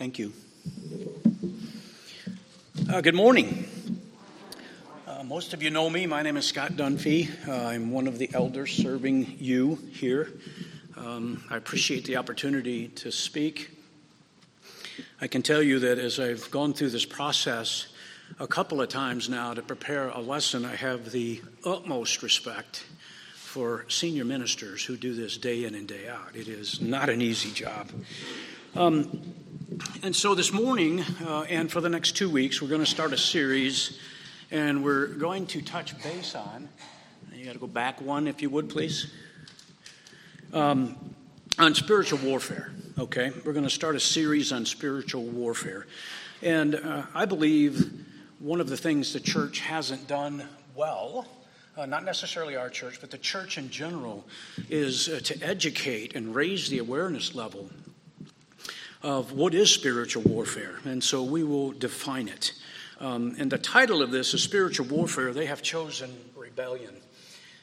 Thank you. Uh, good morning. Uh, most of you know me. My name is Scott Dunfee. Uh, I'm one of the elders serving you here. Um, I appreciate the opportunity to speak. I can tell you that as I've gone through this process a couple of times now to prepare a lesson, I have the utmost respect for senior ministers who do this day in and day out. It is not an easy job. Um, and so this morning, uh, and for the next two weeks, we're going to start a series, and we're going to touch base on. You got to go back one, if you would, please. Um, on spiritual warfare. Okay, we're going to start a series on spiritual warfare, and uh, I believe one of the things the church hasn't done well. Uh, not necessarily our church, but the church in general, is uh, to educate and raise the awareness level of what is spiritual warfare. And so we will define it. Um, and the title of this is Spiritual Warfare. They have chosen rebellion.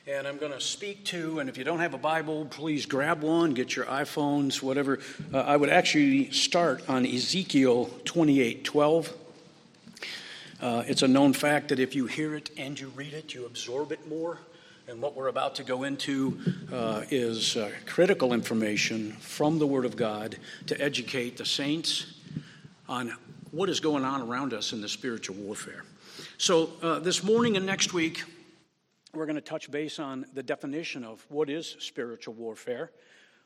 And I'm going to speak to, and if you don't have a Bible, please grab one, get your iPhones, whatever. Uh, I would actually start on Ezekiel 28 12. Uh, it's a known fact that if you hear it and you read it, you absorb it more. And what we're about to go into uh, is uh, critical information from the Word of God to educate the saints on what is going on around us in the spiritual warfare. So, uh, this morning and next week, we're going to touch base on the definition of what is spiritual warfare.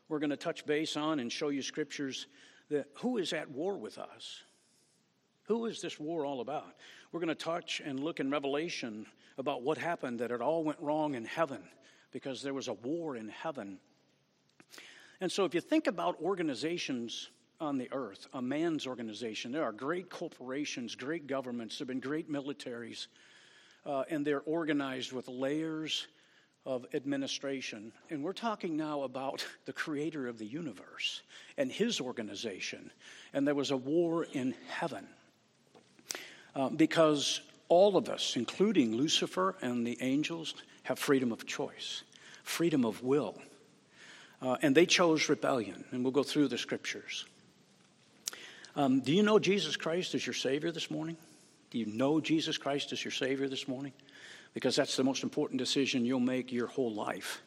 We're going to touch base on and show you scriptures that who is at war with us. Who is this war all about? We're going to touch and look in Revelation about what happened, that it all went wrong in heaven because there was a war in heaven. And so, if you think about organizations on the earth, a man's organization, there are great corporations, great governments, there have been great militaries, uh, and they're organized with layers of administration. And we're talking now about the creator of the universe and his organization. And there was a war in heaven. Uh, because all of us, including Lucifer and the angels, have freedom of choice, freedom of will. Uh, and they chose rebellion, and we'll go through the scriptures. Um, do you know Jesus Christ as your Savior this morning? Do you know Jesus Christ as your Savior this morning? Because that's the most important decision you'll make your whole life,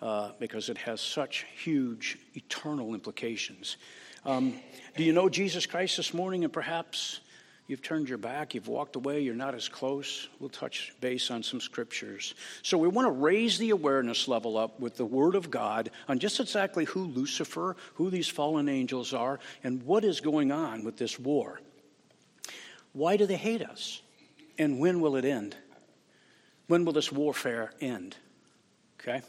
uh, because it has such huge eternal implications. Um, do you know Jesus Christ this morning, and perhaps You've turned your back, you've walked away, you're not as close. We'll touch base on some scriptures. So, we want to raise the awareness level up with the Word of God on just exactly who Lucifer, who these fallen angels are, and what is going on with this war. Why do they hate us? And when will it end? When will this warfare end? Okay?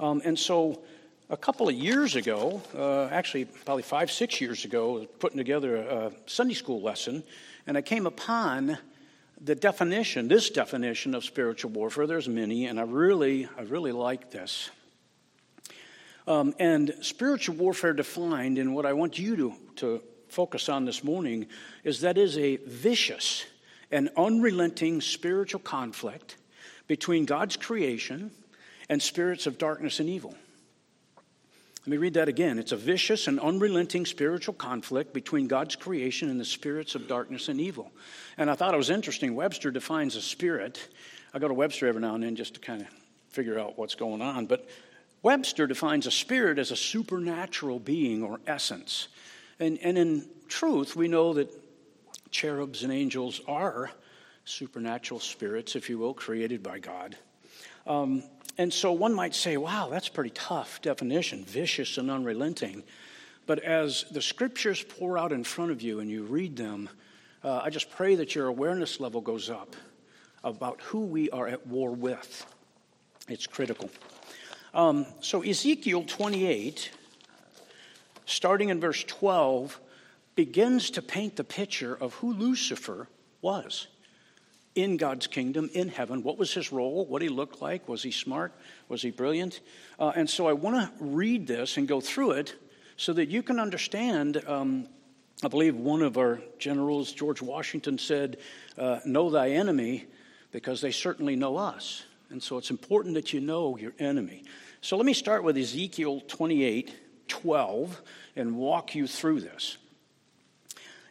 Um, and so, a couple of years ago, uh, actually, probably five, six years ago, putting together a Sunday school lesson and I came upon the definition, this definition of spiritual warfare. There's many, and I really, I really like this. Um, and spiritual warfare defined, and what I want you to, to focus on this morning, is that is a vicious and unrelenting spiritual conflict between God's creation and spirits of darkness and evil. Let me read that again. It's a vicious and unrelenting spiritual conflict between God's creation and the spirits of darkness and evil. And I thought it was interesting. Webster defines a spirit. I go to Webster every now and then just to kind of figure out what's going on. But Webster defines a spirit as a supernatural being or essence. And, and in truth, we know that cherubs and angels are supernatural spirits, if you will, created by God. Um, and so one might say, wow, that's pretty tough definition, vicious and unrelenting. But as the scriptures pour out in front of you and you read them, uh, I just pray that your awareness level goes up about who we are at war with. It's critical. Um, so, Ezekiel 28, starting in verse 12, begins to paint the picture of who Lucifer was in God's kingdom, in heaven. What was his role? What he looked like? Was he smart? Was he brilliant? Uh, and so I want to read this and go through it so that you can understand. Um, I believe one of our generals, George Washington, said, uh, Know thy enemy, because they certainly know us. And so it's important that you know your enemy. So let me start with Ezekiel 28 12 and walk you through this.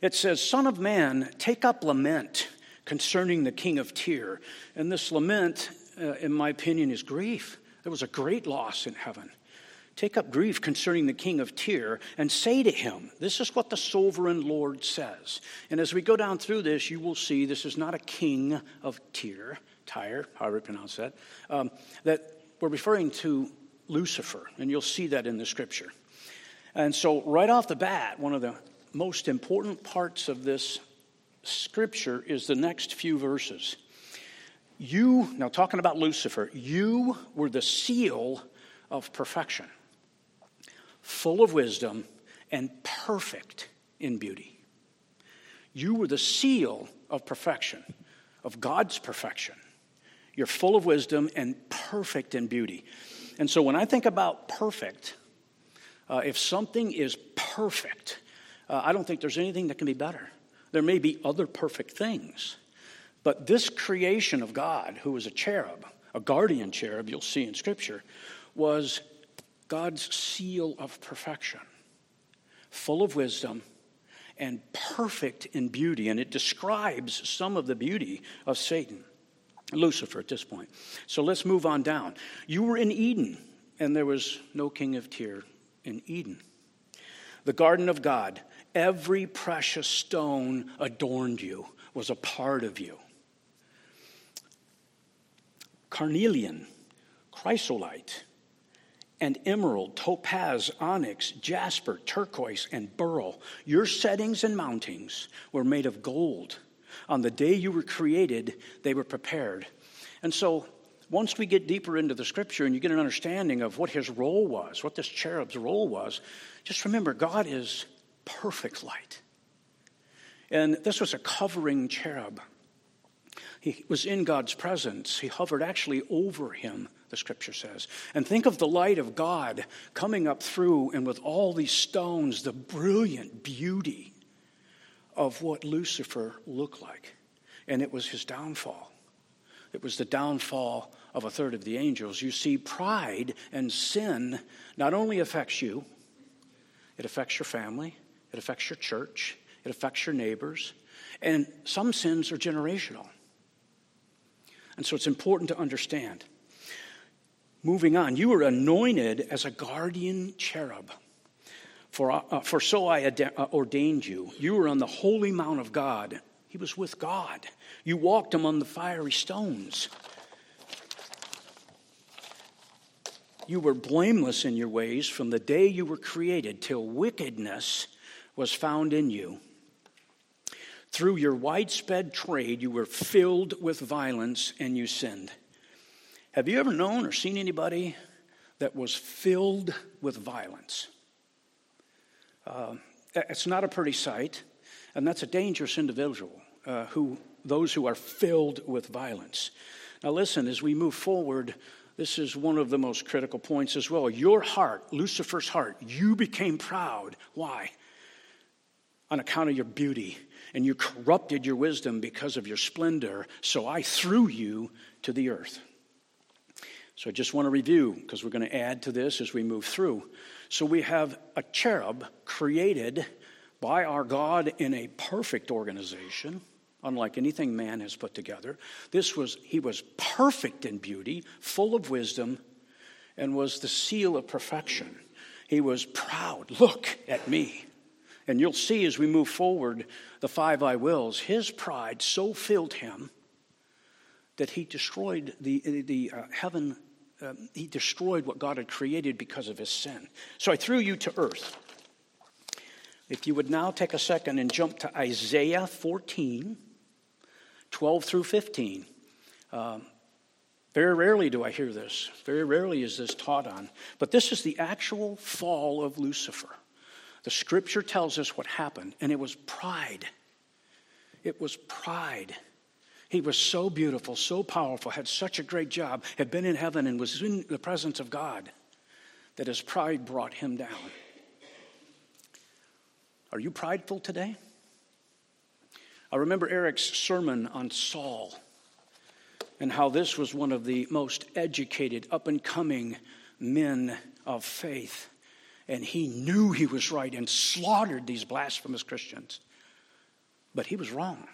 It says, Son of man, take up lament concerning the king of Tyre. And this lament, uh, in my opinion, is grief. There was a great loss in heaven. Take up grief concerning the king of Tyre and say to him, This is what the sovereign Lord says. And as we go down through this, you will see this is not a king of Tyre, Tyre, however you pronounce that, um, that we're referring to Lucifer, and you'll see that in the scripture. And so, right off the bat, one of the most important parts of this scripture is the next few verses. You, now talking about Lucifer, you were the seal of perfection full of wisdom, and perfect in beauty. You were the seal of perfection, of God's perfection. You're full of wisdom and perfect in beauty. And so when I think about perfect, uh, if something is perfect, uh, I don't think there's anything that can be better. There may be other perfect things, but this creation of God, who was a cherub, a guardian cherub, you'll see in Scripture, was God's seal of perfection, full of wisdom and perfect in beauty. And it describes some of the beauty of Satan, Lucifer at this point. So let's move on down. You were in Eden, and there was no king of Tyre in Eden. The garden of God, every precious stone adorned you, was a part of you. Carnelian, chrysolite, and emerald, topaz, onyx, jasper, turquoise, and beryl. Your settings and mountings were made of gold. On the day you were created, they were prepared. And so, once we get deeper into the scripture and you get an understanding of what his role was, what this cherub's role was, just remember God is perfect light. And this was a covering cherub. He was in God's presence. He hovered actually over him the scripture says. And think of the light of God coming up through, and with all these stones, the brilliant beauty of what Lucifer looked like. And it was his downfall. It was the downfall of a third of the angels. You see, pride and sin not only affects you, it affects your family, it affects your church, it affects your neighbors, and some sins are generational. And so it's important to understand. Moving on, you were anointed as a guardian cherub. For, uh, for so I ad- uh, ordained you. You were on the holy mount of God. He was with God. You walked among the fiery stones. You were blameless in your ways from the day you were created till wickedness was found in you. Through your widespread trade, you were filled with violence and you sinned. Have you ever known or seen anybody that was filled with violence? Uh, it's not a pretty sight, and that's a dangerous individual. Uh, who those who are filled with violence. Now, listen, as we move forward, this is one of the most critical points as well. Your heart, Lucifer's heart, you became proud. Why? On account of your beauty, and you corrupted your wisdom because of your splendor, so I threw you to the earth. So I just want to review because we're going to add to this as we move through. So we have a cherub created by our God in a perfect organization, unlike anything man has put together. This was he was perfect in beauty, full of wisdom, and was the seal of perfection. He was proud. Look at me. And you'll see as we move forward the five I wills, his pride so filled him that he destroyed the, the uh, heaven um, he destroyed what God had created because of his sin. So I threw you to earth. If you would now take a second and jump to Isaiah 14, 12 through 15. Um, very rarely do I hear this. Very rarely is this taught on. But this is the actual fall of Lucifer. The scripture tells us what happened, and it was pride. It was pride. He was so beautiful, so powerful, had such a great job, had been in heaven and was in the presence of God that his pride brought him down. Are you prideful today? I remember Eric's sermon on Saul and how this was one of the most educated, up and coming men of faith. And he knew he was right and slaughtered these blasphemous Christians. But he was wrong.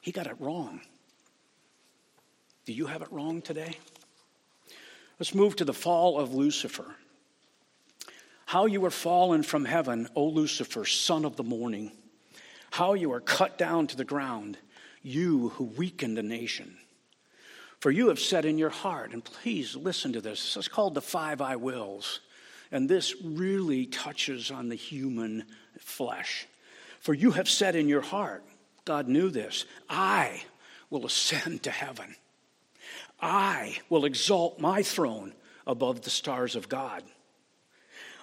He got it wrong. Do you have it wrong today? Let's move to the fall of Lucifer. How you were fallen from heaven, O Lucifer, son of the morning. How you are cut down to the ground, you who weakened a nation. For you have said in your heart, and please listen to this, this is called the five I wills. And this really touches on the human flesh. For you have said in your heart, God knew this, I will ascend to heaven. I will exalt my throne above the stars of God.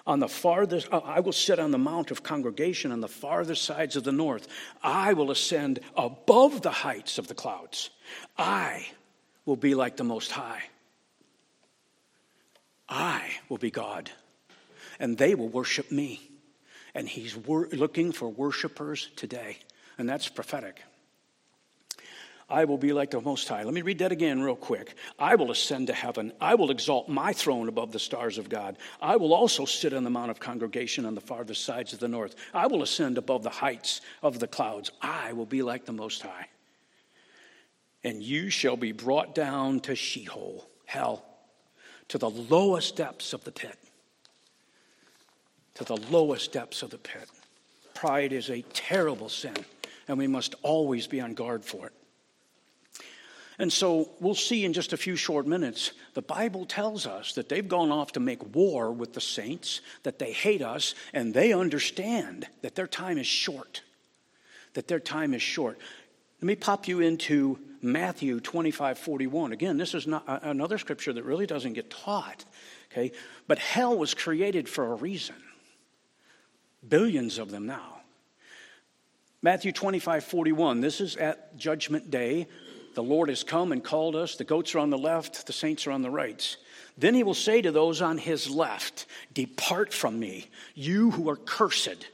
On the farthest, uh, I will sit on the mount of congregation on the farthest sides of the north. I will ascend above the heights of the clouds. I will be like the Most High. I will be God, and they will worship me. And He's wor- looking for worshipers today, and that's prophetic. I will be like the Most High. Let me read that again, real quick. I will ascend to heaven. I will exalt my throne above the stars of God. I will also sit on the mount of congregation on the farthest sides of the north. I will ascend above the heights of the clouds. I will be like the Most High. And you shall be brought down to Sheol, hell, to the lowest depths of the pit. To the lowest depths of the pit. Pride is a terrible sin, and we must always be on guard for it. And so we'll see in just a few short minutes, the Bible tells us that they've gone off to make war with the saints, that they hate us, and they understand that their time is short. That their time is short. Let me pop you into Matthew 25 41. Again, this is not uh, another scripture that really doesn't get taught. Okay? But hell was created for a reason. Billions of them now. Matthew 25 41. This is at Judgment Day the Lord has come and called us. The goats are on the left, the saints are on the right. Then he will say to those on his left, Depart from me, you who are cursed,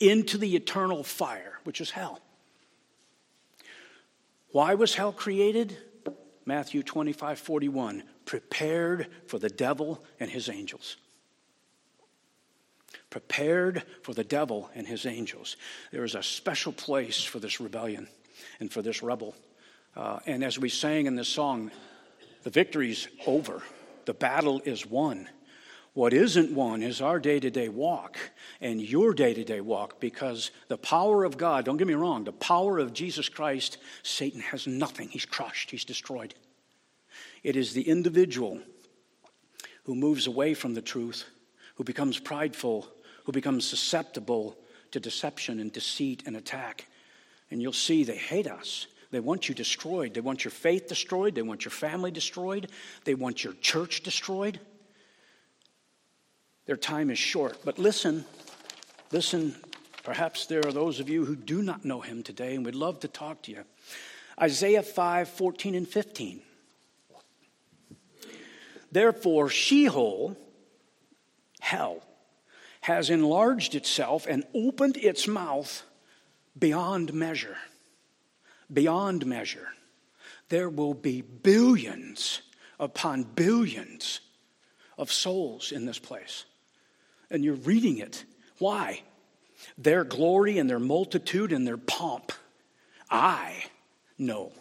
into the eternal fire, which is hell. Why was hell created? Matthew 25 41. Prepared for the devil and his angels. Prepared for the devil and his angels. There is a special place for this rebellion and for this rebel. Uh, and as we sang in this song, the victory's over, the battle is won. What isn't won is our day to day walk and your day to day walk because the power of God, don't get me wrong, the power of Jesus Christ, Satan has nothing. He's crushed, he's destroyed. It is the individual who moves away from the truth, who becomes prideful, who becomes susceptible to deception and deceit and attack. And you'll see they hate us. They want you destroyed. They want your faith destroyed. They want your family destroyed. They want your church destroyed. Their time is short. But listen, listen, perhaps there are those of you who do not know him today and we'd love to talk to you. Isaiah 5 14 and 15. Therefore, Sheol, hell, has enlarged itself and opened its mouth beyond measure beyond measure. There will be billions upon billions of souls in this place. And you're reading it. Why? Their glory and their multitude and their pomp. I know.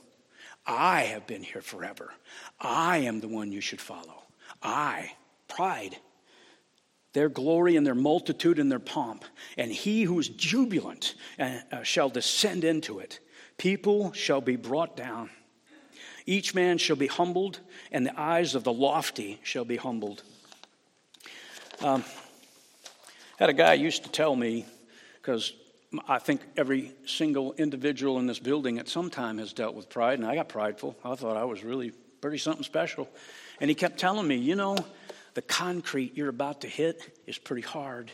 I have been here forever. I am the one you should follow. I, pride, their glory and their multitude and their pomp. And he who is jubilant uh, shall descend into it. People shall be brought down. Each man shall be humbled, and the eyes of the lofty shall be humbled. Um, had a guy used to tell me, because I think every single individual in this building at some time has dealt with pride, and I got prideful. I thought I was really pretty something special. And he kept telling me, you know, the concrete you're about to hit is pretty hard.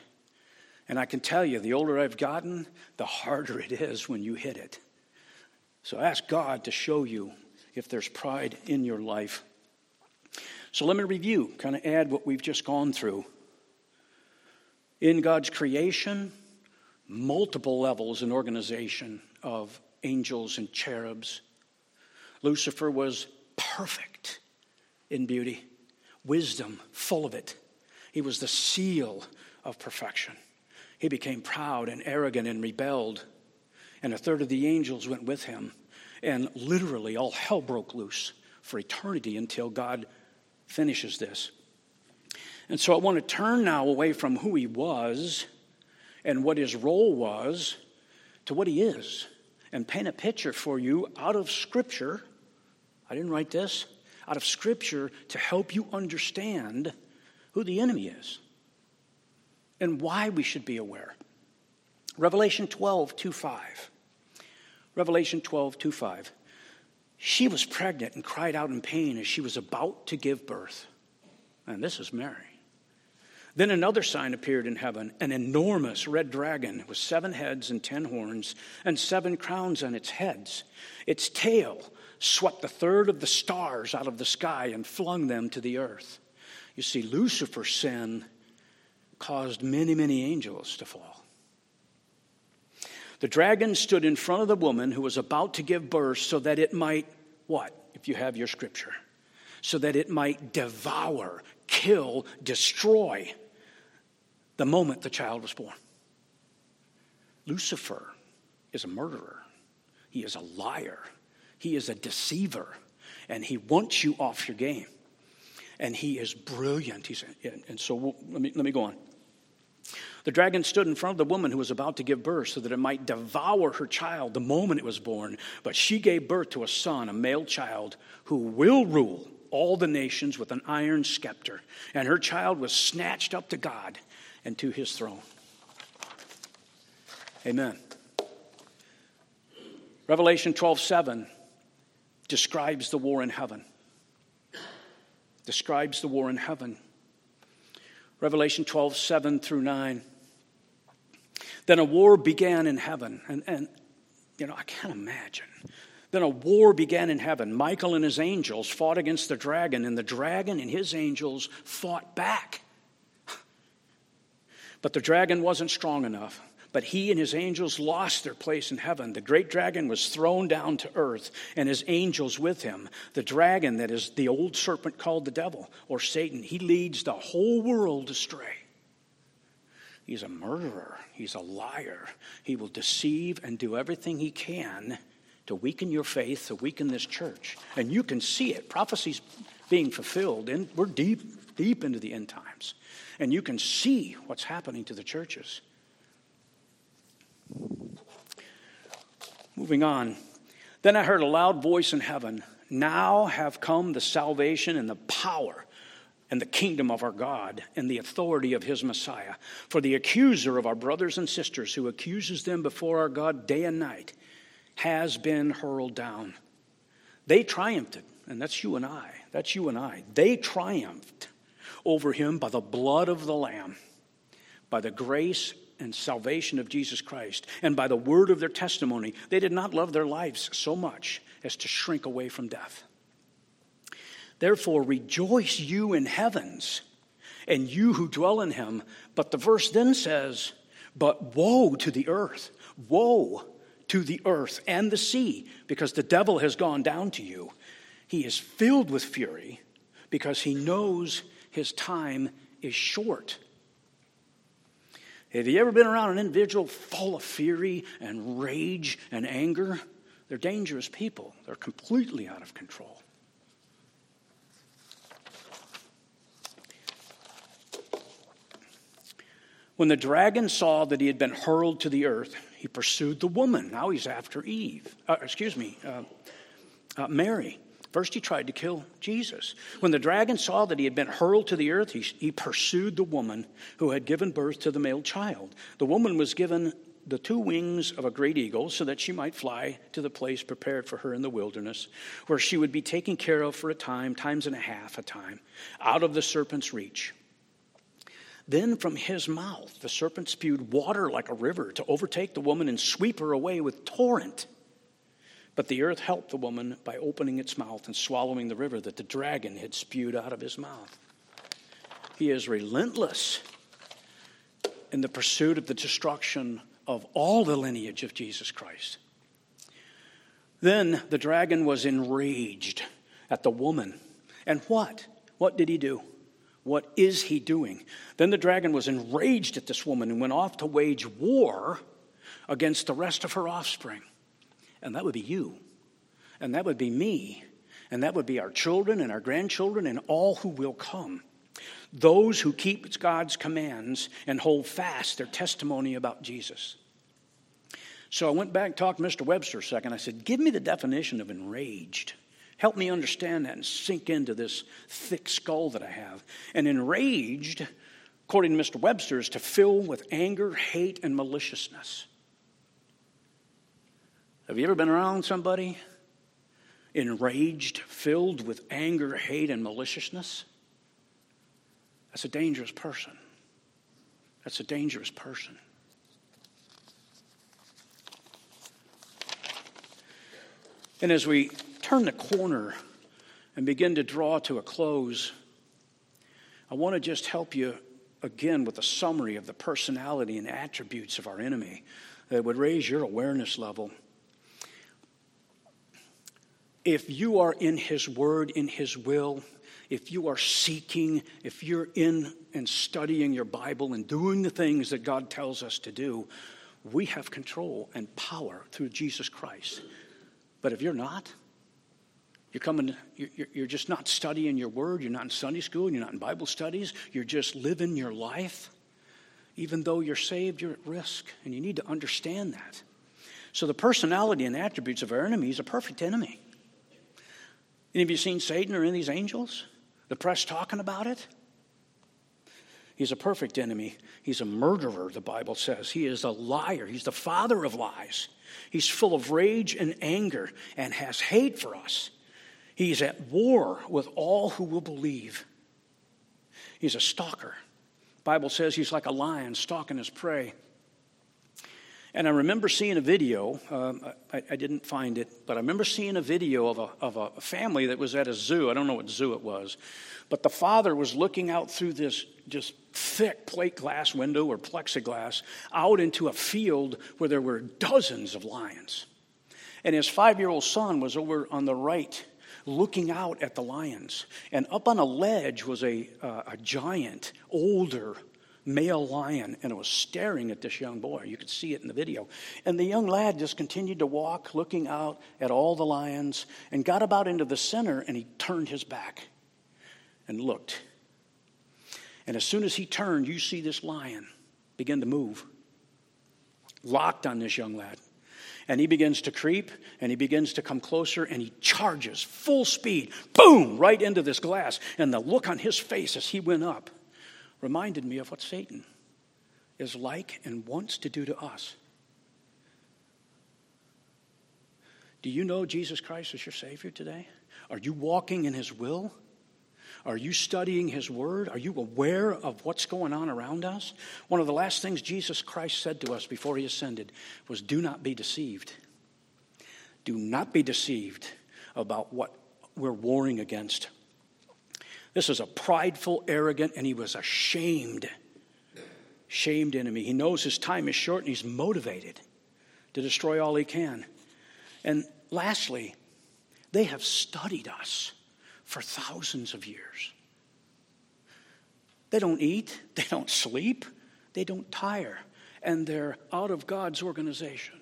And I can tell you, the older I've gotten, the harder it is when you hit it. So ask God to show you if there's pride in your life. So let me review, kind of add what we've just gone through. In God's creation, multiple levels and organization of angels and cherubs. Lucifer was perfect in beauty, wisdom, full of it. He was the seal of perfection. He became proud and arrogant and rebelled and a third of the angels went with him. And literally, all hell broke loose for eternity until God finishes this. And so I want to turn now away from who he was and what his role was to what he is and paint a picture for you out of Scripture. I didn't write this, out of Scripture to help you understand who the enemy is and why we should be aware. Revelation 12, 2 5. Revelation 12, 2 5. She was pregnant and cried out in pain as she was about to give birth. And this is Mary. Then another sign appeared in heaven an enormous red dragon with seven heads and ten horns and seven crowns on its heads. Its tail swept a third of the stars out of the sky and flung them to the earth. You see, Lucifer's sin caused many, many angels to fall. The dragon stood in front of the woman who was about to give birth so that it might, what, if you have your scripture? So that it might devour, kill, destroy the moment the child was born. Lucifer is a murderer, he is a liar, he is a deceiver, and he wants you off your game. And he is brilliant. He's, and so we'll, let, me, let me go on. The dragon stood in front of the woman who was about to give birth so that it might devour her child the moment it was born. But she gave birth to a son, a male child, who will rule all the nations with an iron scepter. And her child was snatched up to God and to his throne. Amen. Revelation 12 7 describes the war in heaven. Describes the war in heaven. Revelation 12 7 through 9. Then a war began in heaven. And, and you know, I can't imagine. Then a war began in heaven. Michael and his angels fought against the dragon, and the dragon and his angels fought back. But the dragon wasn't strong enough. But he and his angels lost their place in heaven. The great dragon was thrown down to earth, and his angels with him. The dragon, that is the old serpent called the devil or Satan, he leads the whole world astray. He's a murderer, he's a liar. He will deceive and do everything he can to weaken your faith, to weaken this church. And you can see it. Prophecy's being fulfilled, and we're deep, deep into the end times and you can see what's happening to the churches. Moving on. Then I heard a loud voice in heaven Now have come the salvation and the power and the kingdom of our God and the authority of his Messiah. For the accuser of our brothers and sisters, who accuses them before our God day and night, has been hurled down. They triumphed, and that's you and I. That's you and I. They triumphed over him by the blood of the Lamb, by the grace and salvation of Jesus Christ, and by the word of their testimony. They did not love their lives so much as to shrink away from death. Therefore, rejoice you in heavens, and you who dwell in him. But the verse then says, But woe to the earth, woe to the earth and the sea, because the devil has gone down to you. He is filled with fury because he knows his time is short. Have you ever been around an individual full of fury and rage and anger? They're dangerous people, they're completely out of control. When the dragon saw that he had been hurled to the earth, he pursued the woman. Now he's after Eve. Uh, excuse me, uh, uh, Mary. First, he tried to kill Jesus. When the dragon saw that he had been hurled to the earth, he, he pursued the woman who had given birth to the male child. The woman was given the two wings of a great eagle so that she might fly to the place prepared for her in the wilderness, where she would be taken care of for a time, times and a half a time, out of the serpent's reach. Then from his mouth the serpent spewed water like a river to overtake the woman and sweep her away with torrent. But the earth helped the woman by opening its mouth and swallowing the river that the dragon had spewed out of his mouth. He is relentless in the pursuit of the destruction of all the lineage of Jesus Christ. Then the dragon was enraged at the woman. And what? What did he do? What is he doing? Then the dragon was enraged at this woman and went off to wage war against the rest of her offspring. And that would be you. And that would be me. And that would be our children and our grandchildren and all who will come. Those who keep God's commands and hold fast their testimony about Jesus. So I went back talked to Mr. Webster a second. I said, Give me the definition of enraged. Help me understand that and sink into this thick skull that I have. And enraged, according to Mr. Webster, is to fill with anger, hate, and maliciousness. Have you ever been around somebody enraged, filled with anger, hate, and maliciousness? That's a dangerous person. That's a dangerous person. And as we turn the corner and begin to draw to a close, I want to just help you again with a summary of the personality and attributes of our enemy that would raise your awareness level. If you are in His Word, in His will, if you are seeking, if you're in and studying your Bible and doing the things that God tells us to do, we have control and power through Jesus Christ. But if you're not, you're coming, you're just not studying your word, you're not in Sunday school, you're not in Bible studies, you're just living your life. Even though you're saved, you're at risk, and you need to understand that. So, the personality and attributes of our enemy is a perfect enemy. Any of you seen Satan or any of these angels? The press talking about it? He's a perfect enemy. He's a murderer, the Bible says. He is a liar. He's the father of lies. He's full of rage and anger and has hate for us. He's at war with all who will believe. He's a stalker. The Bible says he's like a lion stalking his prey. And I remember seeing a video, um, I, I, didn't find it, but I remember seeing a video of a, of a family that was at a zoo. I don't know what zoo it was. But the father was looking out through this just thick plate glass window or plexiglass out into a field where there were dozens of lions. And his five year old son was over on the right looking out at the lions. And up on a ledge was a, uh, a giant, older male lion, and it was staring at this young boy. You could see it in the video. And the young lad just continued to walk, looking out at all the lions, and got about into the center, and he turned his back and looked. And as soon as he turned, you see this lion begin to move, locked on this young lad. And he begins to creep and he begins to come closer and he charges full speed, boom, right into this glass. And the look on his face as he went up reminded me of what Satan is like and wants to do to us. Do you know Jesus Christ is your Savior today? Are you walking in His will? Are you studying His Word? Are you aware of what's going on around us? One of the last things Jesus Christ said to us before He ascended was do not be deceived. Do not be deceived about what we're warring against. This is a prideful, arrogant, and he was ashamed, shamed enemy. He knows his time is short and he's motivated to destroy all he can. And lastly, they have studied us for thousands of years. They don't eat, they don't sleep, they don't tire, and they're out of God's organization.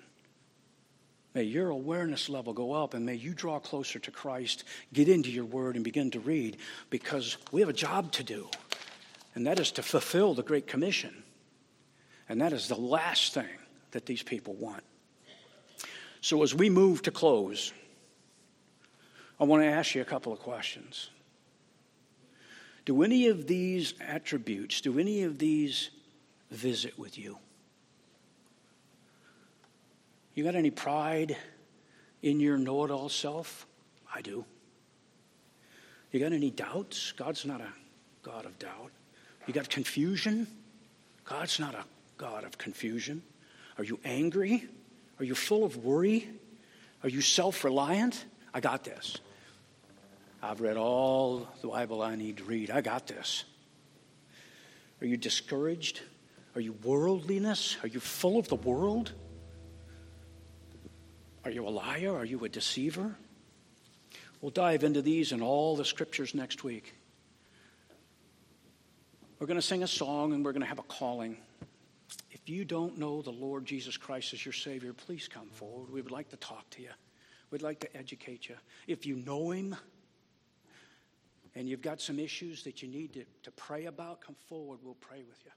May your awareness level go up and may you draw closer to Christ, get into your word, and begin to read because we have a job to do, and that is to fulfill the Great Commission. And that is the last thing that these people want. So, as we move to close, I want to ask you a couple of questions. Do any of these attributes, do any of these visit with you? You got any pride in your know it all self? I do. You got any doubts? God's not a God of doubt. You got confusion? God's not a God of confusion. Are you angry? Are you full of worry? Are you self reliant? I got this. I've read all the Bible I need to read. I got this. Are you discouraged? Are you worldliness? Are you full of the world? Are you a liar? Are you a deceiver? We'll dive into these and all the scriptures next week. We're going to sing a song and we're going to have a calling. If you don't know the Lord Jesus Christ as your Savior, please come forward. We would like to talk to you. We'd like to educate you. If you know Him and you've got some issues that you need to, to pray about, come forward. We'll pray with you.